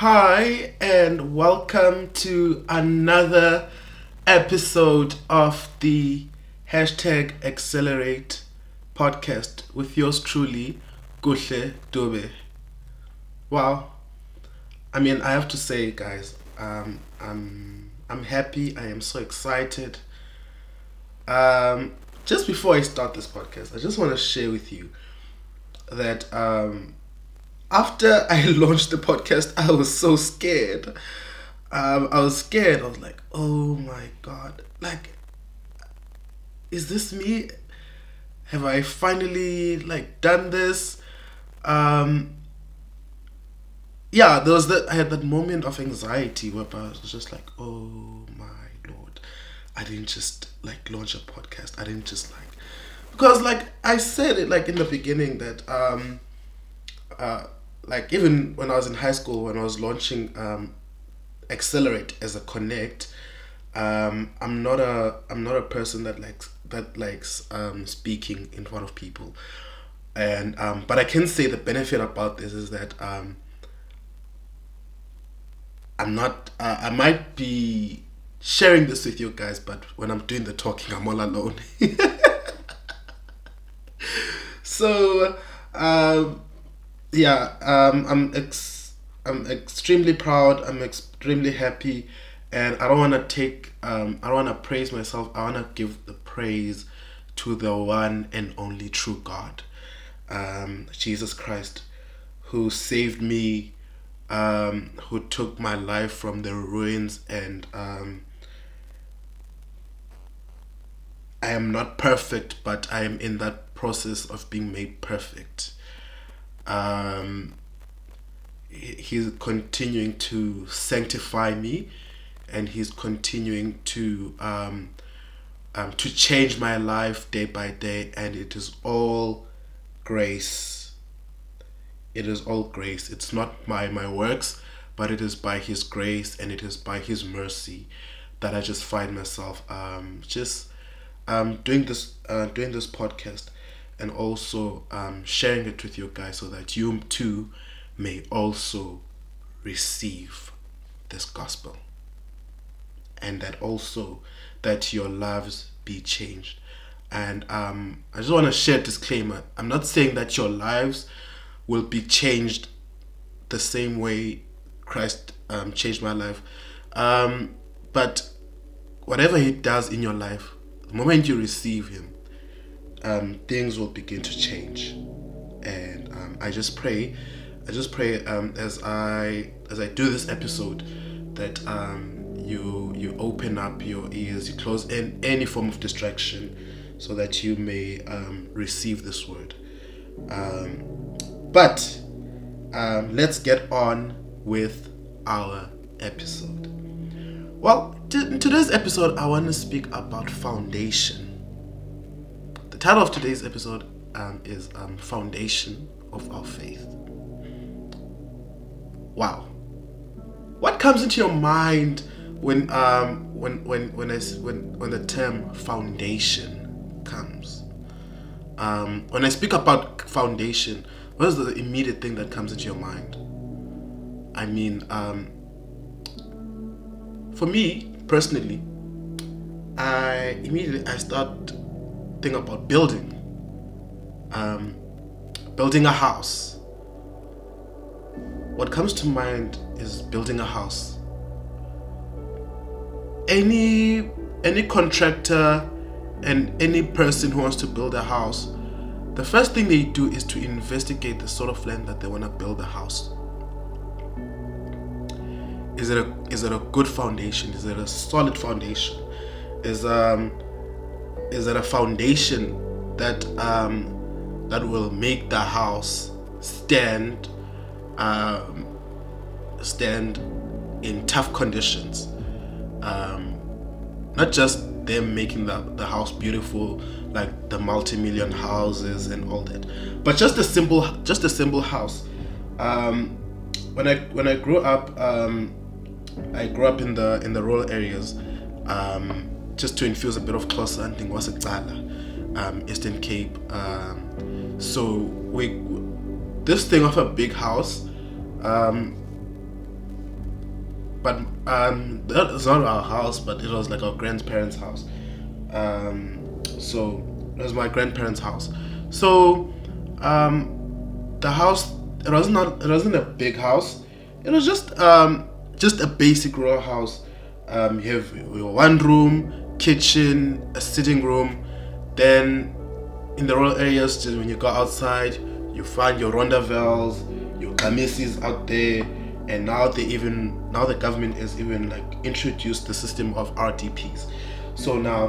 Hi, and welcome to another episode of the hashtag Accelerate podcast with yours truly, Kuhle Dube. Wow, I mean, I have to say, guys, um, I'm I'm happy. I am so excited. Um, just before I start this podcast, I just want to share with you that um, after I launched the podcast, I was so scared. Um, I was scared. I was like, oh my god, like, is this me? Have I finally like done this? Um, yeah, there was that. I had that moment of anxiety where I was just like, oh my lord, I didn't just like launch a podcast. I didn't just like because like I said it like in the beginning that um, uh, like even when I was in high school when I was launching um, Accelerate as a connect. Um, I'm not a I'm not a person that likes that likes um, speaking in front of people, and um, but I can say the benefit about this is that um, I'm not. Uh, I might be sharing this with you guys, but when I'm doing the talking, I'm all alone. so, um, yeah, um, I'm ex- I'm extremely proud. I'm extremely happy, and I don't want to take. Um, I don't want to praise myself. I want to give the praise to the one and only true God, um, Jesus Christ, who saved me um, who took my life from the ruins and um, I am not perfect, but I am in that process of being made perfect. Um, he's continuing to sanctify me, and he's continuing to um, um, to change my life day by day, and it is all grace it is all grace. It's not by my works, but it is by His grace and it is by His mercy that I just find myself um, just um, doing this uh, doing this podcast and also um, sharing it with you guys so that you too may also receive this gospel. And that also that your lives be changed. And um, i just want to share a disclaimer. I'm not saying that your lives will be changed the same way Christ um, changed my life. Um, but whatever He does in your life, the moment you receive Him, um, things will begin to change. And um, I just pray, I just pray um, as I as I do this episode that um, you you open up your ears, you close in any form of distraction, so that you may receive this word. Um, but um, let's get on with our episode. Well, t- in today's episode, I want to speak about foundation. The title of today's episode um, is um, Foundation of Our Faith. Wow. What comes into your mind when um, when when when, I, when when the term foundation comes? Um, when I speak about foundation, what is the immediate thing that comes into your mind? I mean, um, for me personally, I immediately I start thinking about building, um, building a house. What comes to mind is building a house. Any any contractor and any person who wants to build a house the first thing they do is to investigate the sort of land that they want to build a house. Is it a is it a good foundation? Is it a solid foundation? Is um is that a foundation that um that will make the house stand um stand in tough conditions? Um, not just them making the, the house beautiful like the multi-million houses and all that but just a simple just a simple house um, when i when i grew up um, i grew up in the in the rural areas um, just to infuse a bit of closer and was um, eastern cape um, so we this thing of a big house um, but um, that was not our house, but it was like our grandparents' house. Um, so it was my grandparents' house. So um, the house it was not it wasn't a big house. It was just um, just a basic row house. Um, you have one room, kitchen, a sitting room. Then in the rural areas, just when you go outside, you find your rondavels, your kamisis out there, and now they even now the government has even like introduced the system of RDPs. So now,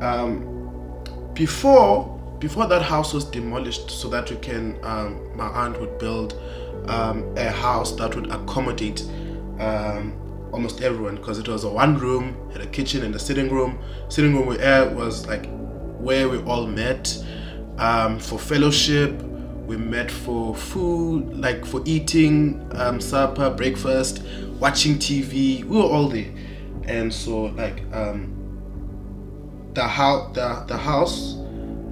um, before before that house was demolished, so that we can um, my aunt would build um, a house that would accommodate um, almost everyone because it was a one room, had a kitchen and a sitting room. Sitting room where was like where we all met um, for fellowship we met for food, like for eating, um, supper, breakfast, watching TV. We were all there, and so like um, the house, the the house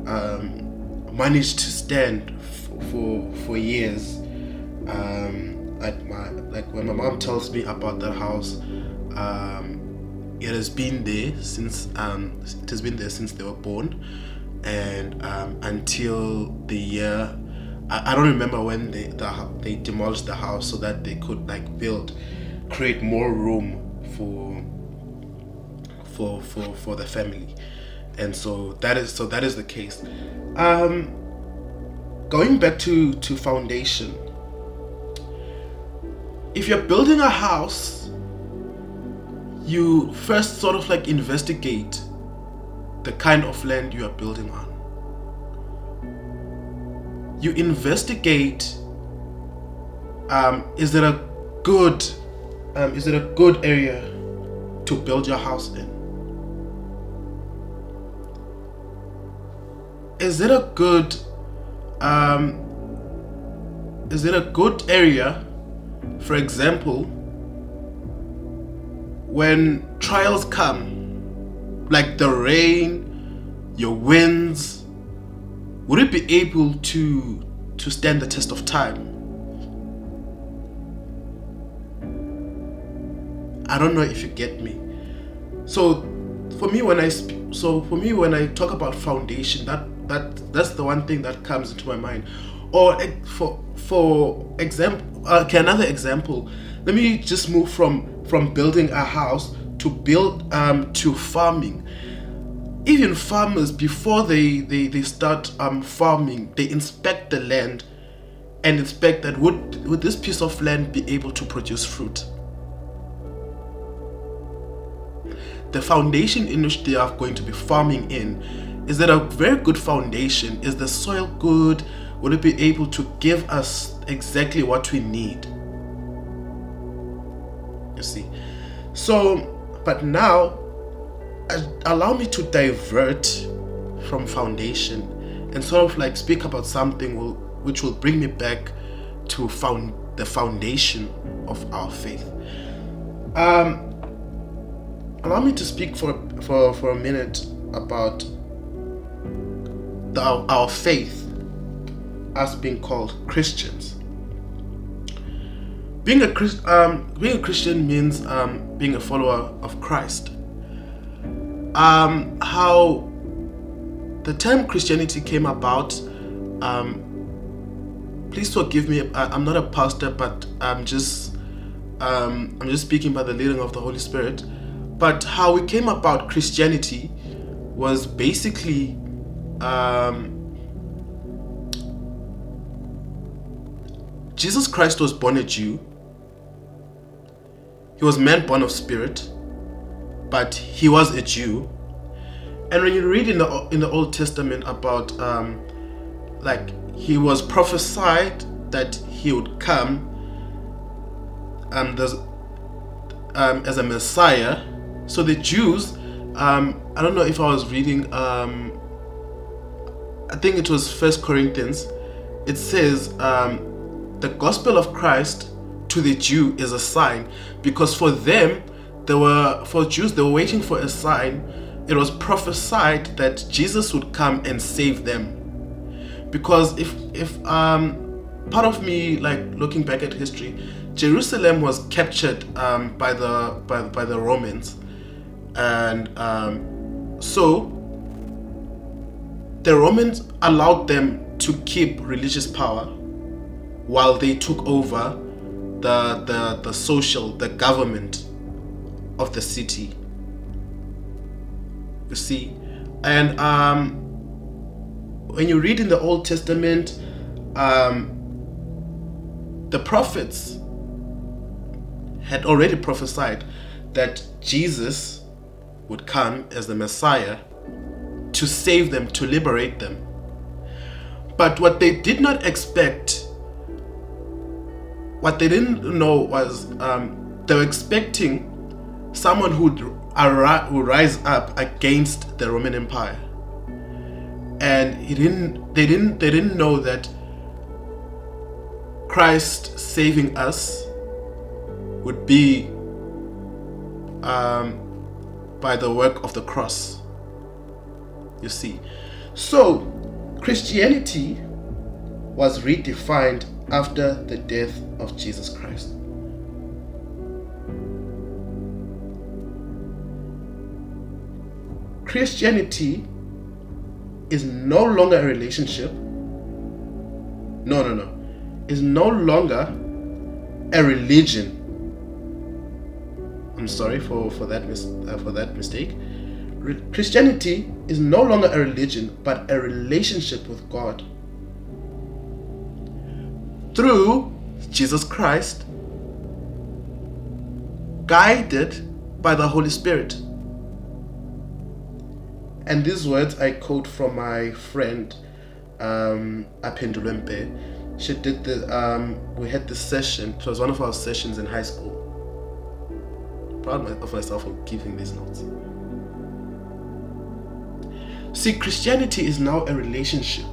um, managed to stand f- for for years. Um, like my like when my mom tells me about that house, um, it has been there since um, it has been there since they were born, and um, until the year I, I don't remember when they the, they demolished the house so that they could like build, create more room for for for for the family, and so that is so that is the case. Um, going back to to foundation. If you're building a house, you first sort of like investigate the kind of land you are building on. You investigate um, is it a good um, is it a good area to build your house in? Is it a good um, is it a good area for example when trials come like the rain your winds would it be able to to stand the test of time? I don't know if you get me. So for me when I sp- so for me when I talk about foundation that that that's the one thing that comes into my mind. Or for for example okay another example. Let me just move from from building a house to build um to farming. Even farmers before they, they, they start um, farming they inspect the land and inspect that would would this piece of land be able to produce fruit. The foundation in which they are going to be farming in is that a very good foundation is the soil good would it be able to give us exactly what we need? You see. So but now allow me to divert from foundation and sort of like speak about something will, which will bring me back to found the foundation of our faith. Um, allow me to speak for for, for a minute about the, our faith as being called Christians. Being a um, being a Christian means um, being a follower of Christ um, how the term Christianity came about. Um, please forgive me. I, am not a pastor, but I'm just um, I'm just speaking by the leading of the Holy Spirit. But how it came about Christianity was basically um, Jesus Christ was born a Jew. He was man born of spirit but he was a Jew. And when you read in the in the Old Testament about um, like he was prophesied that he would come um, um, as a Messiah. So the Jews, um, I don't know if I was reading, um, I think it was First Corinthians. It says um, the gospel of Christ to the Jew is a sign because for them they were for Jews they were waiting for a sign. It was prophesied that Jesus would come and save them. Because if if um part of me like looking back at history Jerusalem was captured um, by the by, by the Romans, and um, so the Romans allowed them to keep religious power while they took over the the, the social the government of the city. You see, and um, when you read in the Old Testament, um, the prophets had already prophesied that Jesus would come as the Messiah to save them, to liberate them. But what they did not expect, what they didn't know was um, they were expecting someone who would, would rise up against the Roman Empire. And he didn't, they didn't, they didn't know that Christ saving us would be um, by the work of the cross. You see. So, Christianity was redefined after the death of Jesus Christ. Christianity is no longer a relationship. No, no, no is no longer a religion. I'm sorry for, for that mis- uh, for that mistake. Re- Christianity is no longer a religion but a relationship with God. Through Jesus Christ, guided by the Holy Spirit. And these words I quote from my friend um, Apendulempe she did the um we had this session it was one of our sessions in high school. Proud of myself for giving these notes. See christianity is now a relationship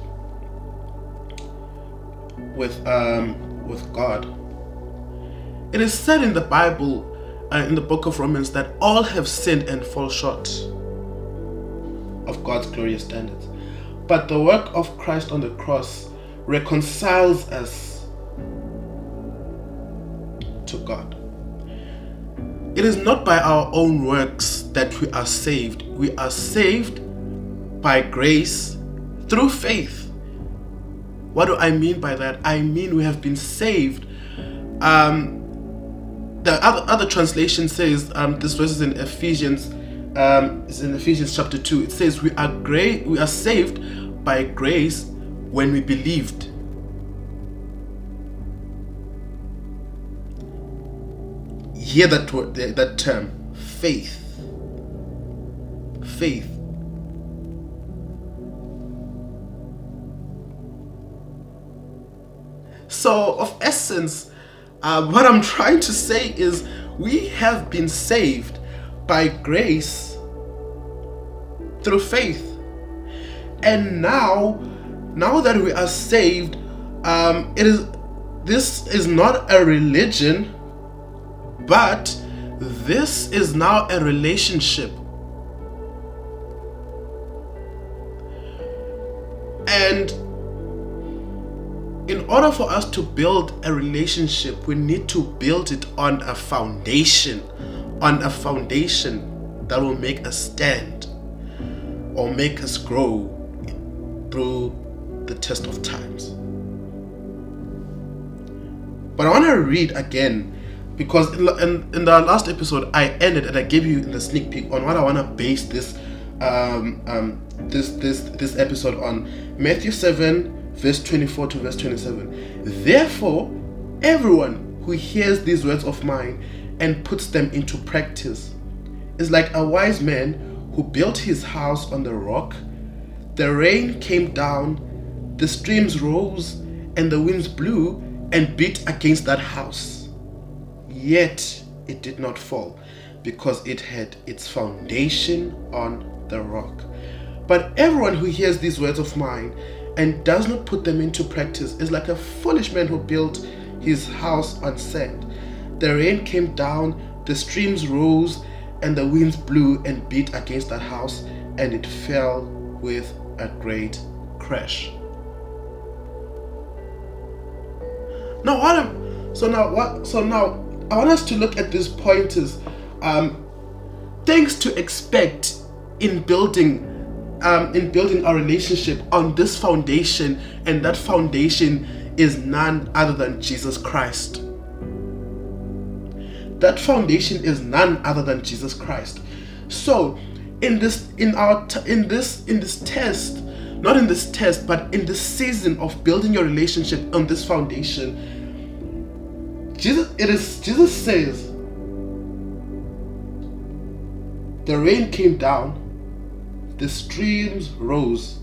with um with god it is said in the bible uh, in the book of romans that all have sinned and fall short of god's glorious standards but the work of christ on the cross reconciles us to God. It is not by our own works that we are saved. We are saved by grace through faith. What do I mean by that? I mean we have been saved. Um, the other, other translation says um, this verse is in Ephesians. Um, it's in Ephesians chapter two. It says we are great. We are saved by grace when we believed. Hear that word, that term, faith. Faith. So, of essence, uh, what I'm trying to say is we have been saved by grace through faith. And now now that we are saved, um, it is this is not a religion, but this is now a relationship. Order for us to build a relationship, we need to build it on a foundation, on a foundation that will make us stand or make us grow through the test of times. But I want to read again because in, in, in, the last episode I ended and I gave you the sneak peek on what I want to base this um, um, this this this episode on Matthew 7 verse 24 to verse 27. Therefore, everyone who hears these words of mine and puts them into practice is like a wise man who built his house on the rock. The rain came down the streams rose and the winds blew and beat against that house. Yet it did not fall because it had its foundation on the rock. But everyone who hears these words of mine and does not put them into practice is like a foolish man who built his house on sand. The rain came down, the streams rose, and the winds blew and beat against that house, and it fell with a great crash. Now, what I'm So now what? So now I want us to look at these pointers. Um, things to expect in building um, in building our relationship on this foundation, and that foundation is none other than Jesus Christ. That foundation is none other than Jesus Christ. So, in this in our t- in this in this test, not in this test, but in this season of building your relationship on this foundation, Jesus it is Jesus says the rain came down, the streams rose,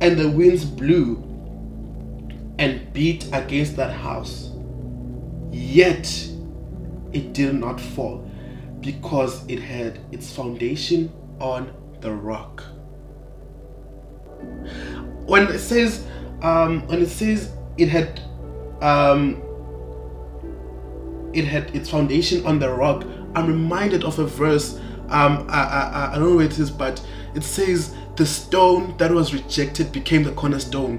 and the winds blew and beat against that house. Yet it did not fall because it had its foundation on the rock. When it says, um, when it says it had, um, it had its foundation on the rock, I'm reminded of a verse. Um, I, I, I don't know where it is, but it says the stone that was rejected became the cornerstone,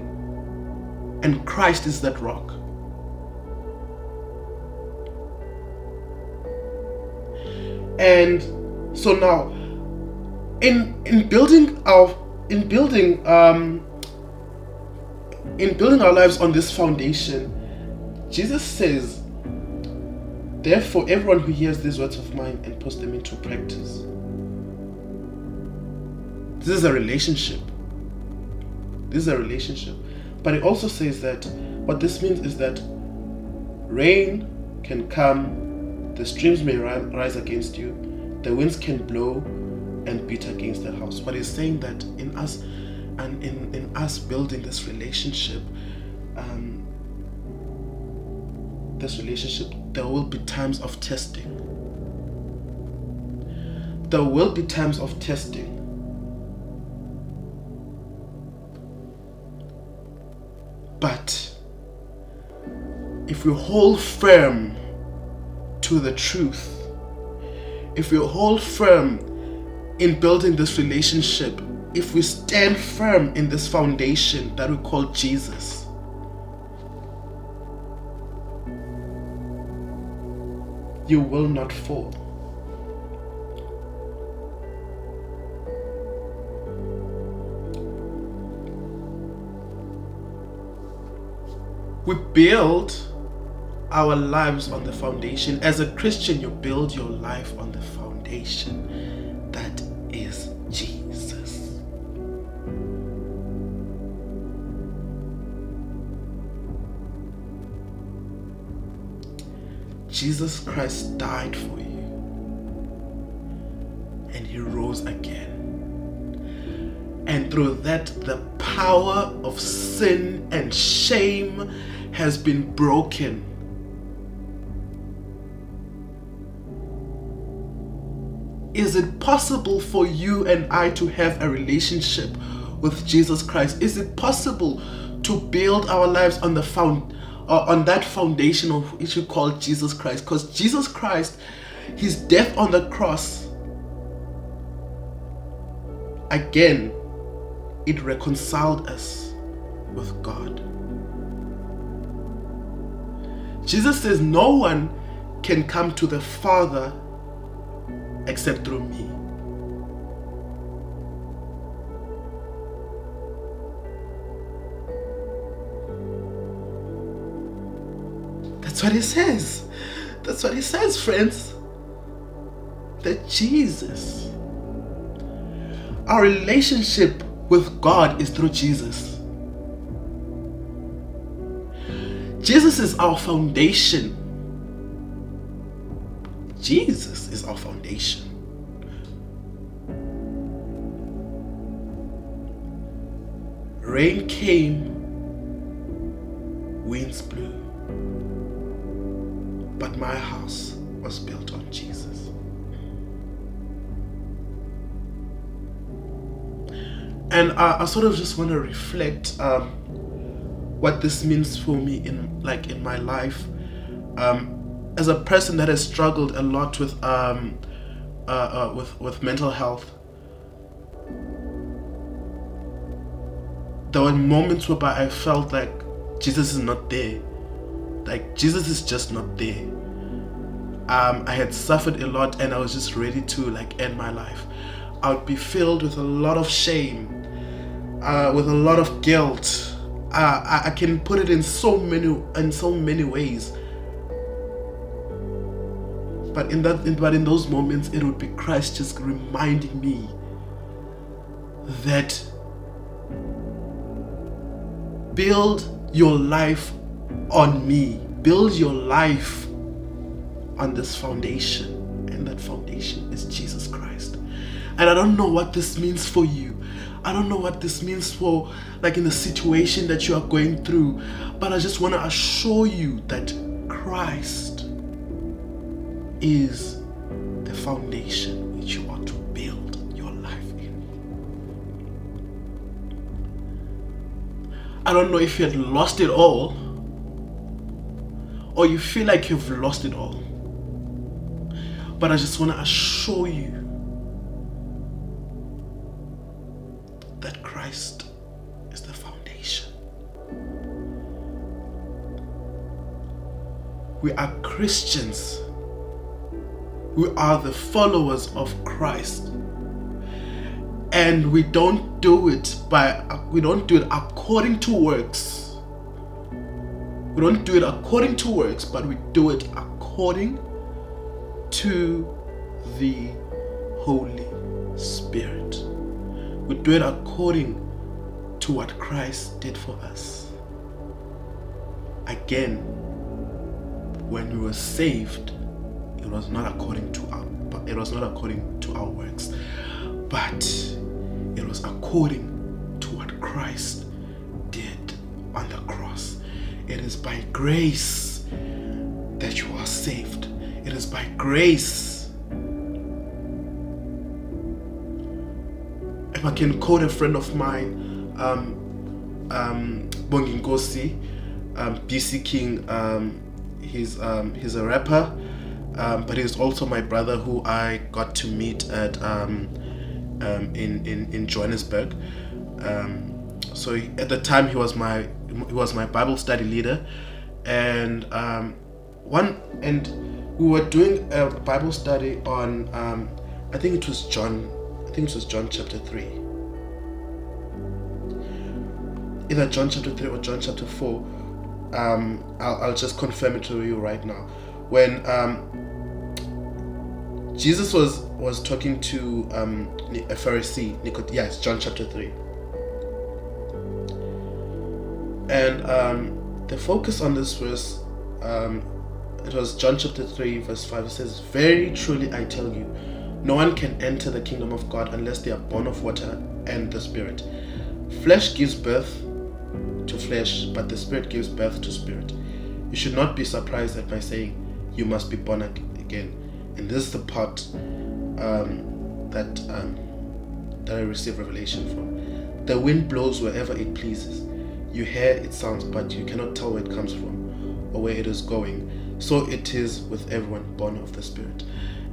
and Christ is that rock. and so now in in building our in building um in building our lives on this foundation jesus says therefore everyone who hears these words of mine and puts them into practice. This is a relationship. This is a relationship. But it also says that what this means is that rain can come the streams may rise against you, the winds can blow and beat against the house. But it's saying that in us and in, in us building this relationship, um, this relationship, there will be times of testing. There will be times of testing. But if we hold firm to the truth, if we hold firm in building this relationship, if we stand firm in this foundation that we call Jesus, you will not fall. We build our lives on the foundation. As a Christian, you build your life on the foundation that Jesus Christ died for you and he rose again. And through that, the power of sin and shame has been broken Is it possible for you and I to have a relationship with Jesus Christ? Is it possible to build our lives on the found uh, Uh, on that foundation of which we call Jesus Christ? Because Jesus Christ, his death on the cross, again, it reconciled us with God. Jesus says, No one can come to the Father except through me. That's what he says. That's what he says, friends. That Jesus, our relationship with God is through Jesus. Jesus is our foundation. Jesus is our foundation. Rain came, winds blew, but my house was built on Jesus. And I, I sort of just want to reflect um, what this means for me in like in my life. Um, as a person that has struggled a lot with um, uh, uh, with with mental health, there were moments whereby I felt like Jesus is not there. Like Jesus is just not there. Um, I had suffered a lot and I was just ready to like end my life. I would be filled with a lot of shame, uh, with a lot of guilt. Uh, I, I can put it in so many in so many ways. But in that, but in those moments, it would be Christ just reminding me that build your life on me. Build your life on this foundation, and that foundation is Jesus Christ. And I don't know what this means for you. I don't know what this means for, like, in the situation that you are going through, but I just want to assure you that Christ is the foundation which you are to build your life in. I don't know if you had lost it all or you feel like you've lost it all. But I just want to assure you that Christ is the foundation. We are Christians. We are the followers of Christ. And we don't do it by we don't do it according to works we don't do it according to works, but we do it according to the Holy Spirit. We do it according to what Christ did for us. Again, when we were saved, it was not according to our it was not according to our works, but it was according to what Christ did on the cross. It is by grace that you are saved. It is by grace. If I can quote a friend of mine, um, um, Bonginkosi, um, BC King, um, he's, um, he's a rapper, um, but he's also my brother who I got to meet at um, um, in, in, in Johannesburg. So at the time he was my he was my Bible study leader, and um, one and we were doing a Bible study on um, I think it was John I think it was John chapter three. Either John chapter 3 or John chapter 4. Um, I'll, I'll just confirm it to you right now. When um, Jesus was was talking to um, a Pharisee, Nicod- yes, John chapter 3 and um, the focus on this verse, um, it was John chapter 3, verse 5. It says, Very truly I tell you, no one can enter the kingdom of God unless they are born of water and the Spirit. Flesh gives birth to flesh, but the Spirit gives birth to spirit. You should not be surprised at my saying, You must be born again. And this is the part um, that, um, that I receive revelation from. The wind blows wherever it pleases you hear its sounds, but you cannot tell where it comes from or where it is going. So it is with everyone born of the Spirit.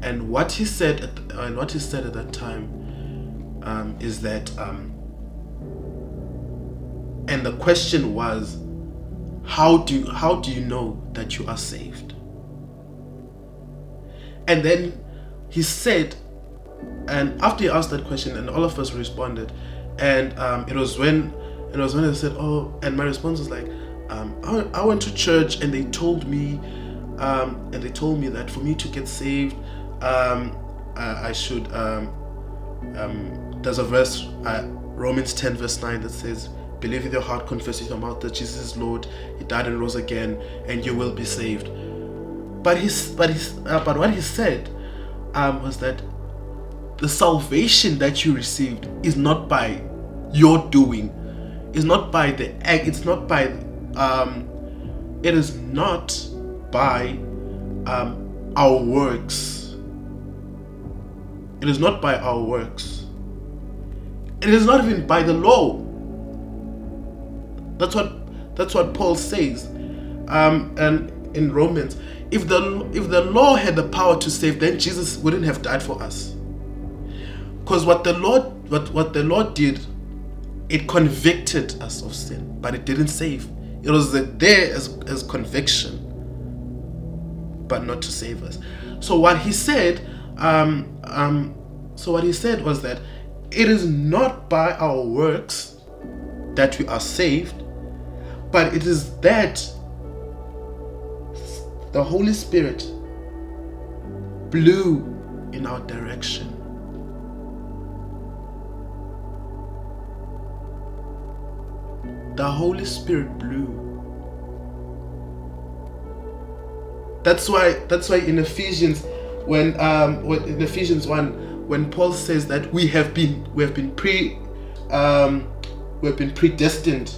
And what he said, at the, and what he said at that time, um, is that, um, and the question was, how do how do you know that you are saved? And then he said, and after he asked that question, and all of us responded, and um, it was when it was when I said, "Oh," and my response was like, um, I, I, went to church and they told me, um, and they told me that for me to get saved, um, I, I, should." Um, um, there's a verse, uh, Romans 10 verse 9, that says, "Believe with your heart, confess with your mouth that Jesus is Lord. He died and rose again, and you will be saved." But his, but his, uh, but what he said um, was that the salvation that you received is not by your doing it's not by the egg. It's not by. Um, it is not by um, our works. It is not by our works. It is not even by the law. That's what that's what Paul says. Um, and in Romans, if the if the law had the power to save, then Jesus wouldn't have died for us. Because what the Lord what, what the Lord did it convicted us of sin, but it didn't save. It was there as, as conviction, but not to save us. So what he said, um, um, so what he said was that it is not by our works that we are saved, but it is that the Holy Spirit blew in our direction. The Holy Spirit blew. That's why that's why in Ephesians when um when, in Ephesians 1 when Paul says that we have been we have been pre um we have been predestined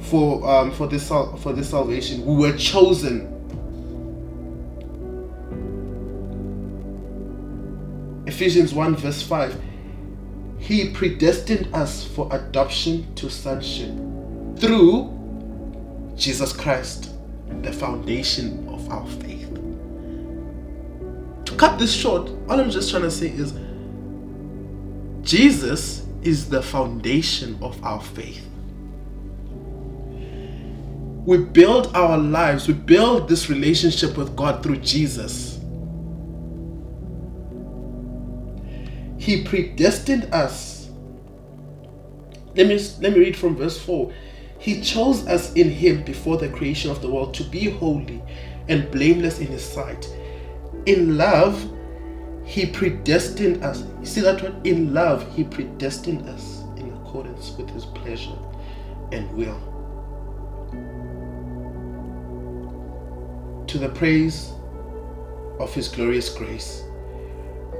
for um, for this for this salvation. We were chosen. Ephesians 1 verse 5. He predestined us for adoption to sonship through Jesus Christ, the foundation of our faith. To cut this short, all I'm just trying to say is Jesus is the foundation of our faith we build our lives, we build this relationship with God through Jesus. He predestined us. Let me let me read from verse 4. He chose us in him before the creation of the world to be holy and blameless in his sight. In love, he predestined us. You see that word? In love, he predestined us in accordance with his pleasure and will to the praise of His glorious grace,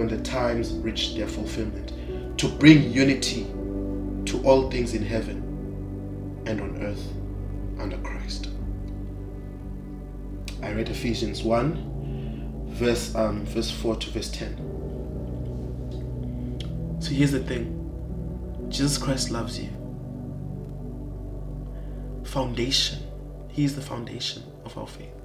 when the times reach their fulfillment, to bring unity to all things in heaven and on earth under Christ. I read Ephesians 1, verse, um, verse 4 to verse 10. So here's the thing Jesus Christ loves you. Foundation. He is the foundation of our faith.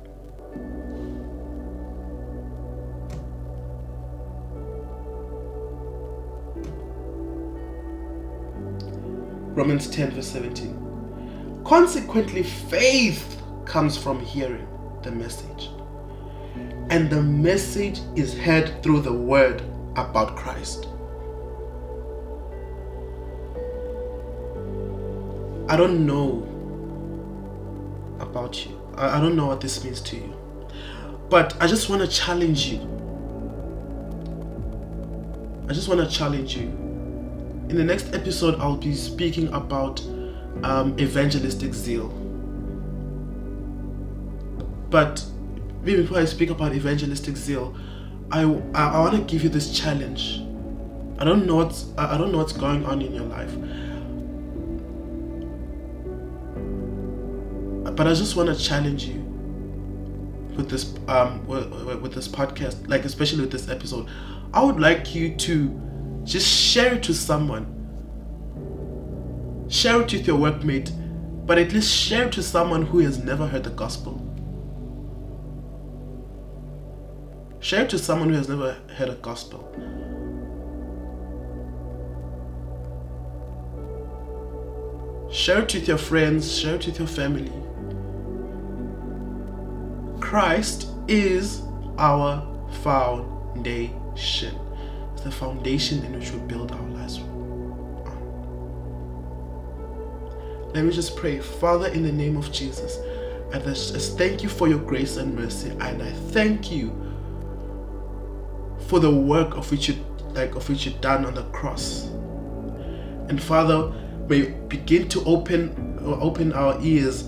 Romans 10, verse 17. Consequently, faith comes from hearing the message. And the message is heard through the word about Christ. I don't know about you. I don't know what this means to you. But I just want to challenge you. I just want to challenge you in the next episode, I'll be speaking about um, evangelistic zeal. But before I speak about evangelistic zeal, I, I, I want to give you this challenge. I don't know what's I don't know what's going on in your life, but I just want to challenge you with this um with, with this podcast, like especially with this episode. I would like you to just share it with someone. Share it with your workmate, but at least share it to someone who has never heard the gospel. Share it to someone who has never heard a gospel. Share it with your friends, share it with your family. Christ is our foundation the foundation in which we build our lives on. Let me just pray. Father, in the name of Jesus, I just thank you for your grace and mercy, and I thank you for the work of which you like of which you've done on the cross. And Father, may you begin to open open our ears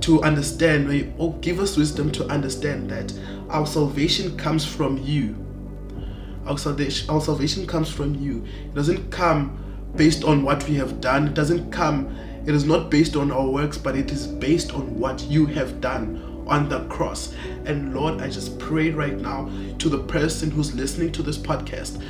to understand. May oh, give us wisdom to understand that our salvation comes from you our salvation, our salvation comes from you. It doesn't come based on what we have done. It doesn't come, it is not based on our works, but it is based on what you have done on the cross. And Lord, I just pray right now to the person who's listening to this podcast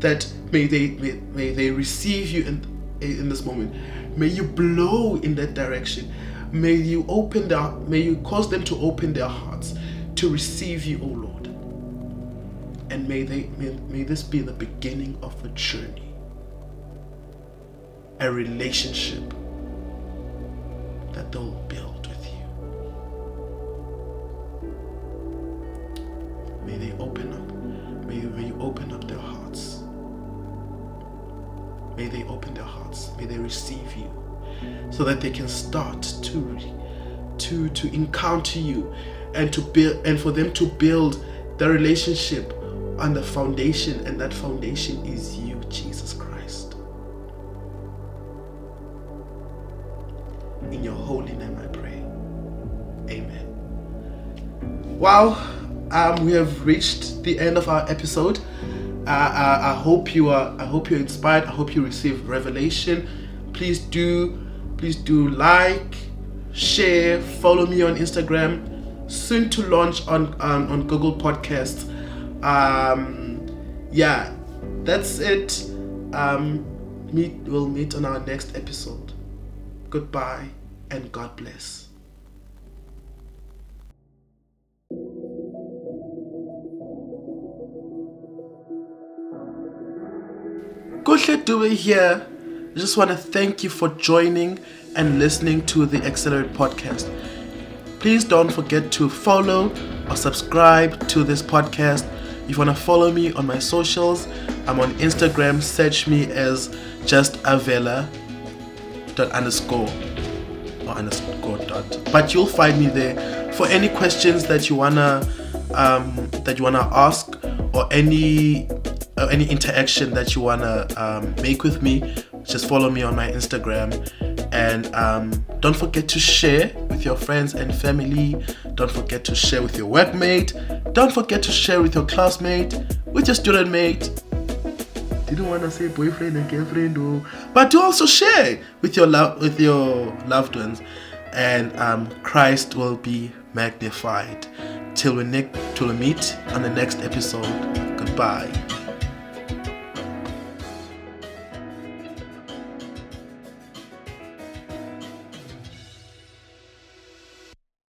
that may they may, may they receive you in in this moment. May you blow in that direction. May you open their may you cause them to open their hearts to receive you, O oh Lord. And may they may, may this be the beginning of a journey a relationship that they'll build with you. May they open up. May, may you open up their hearts. May they open their hearts. May they receive you so that they can start to to to encounter you and to build and for them to build the relationship on the foundation and that foundation is you Jesus Christ. In your holy name I pray. Amen. Wow, um, we have reached the end of our episode. Uh, I, uh, I hope you are. I hope you're inspired. I hope you receive revelation. Please do, please do like, share, follow me on Instagram. Soon to launch on um, on Google Podcasts. Um, yeah, that's it. Um, meet. We'll meet on our next episode. Goodbye and God bless. Kuhle Dube here. I just want to thank you for joining and listening to the Accelerate podcast. Please don't forget to follow or subscribe to this podcast. If you want to follow me on my socials, I'm on Instagram. Search me as just Avela dot underscore or underscore dot. But you'll find me there for any questions that you wanna um, that you wanna ask or any uh, any interaction that you wanna um, make with me. Just follow me on my Instagram and um, don't forget to share with your friends and family. Don't forget to share with your workmate. Don't forget to share with your classmate, with your student mate, didn't want to say boyfriend and girlfriend, or, but to also share with your love with your loved ones, and um, Christ will be magnified. Till we, ne- till we meet on the next episode. Goodbye.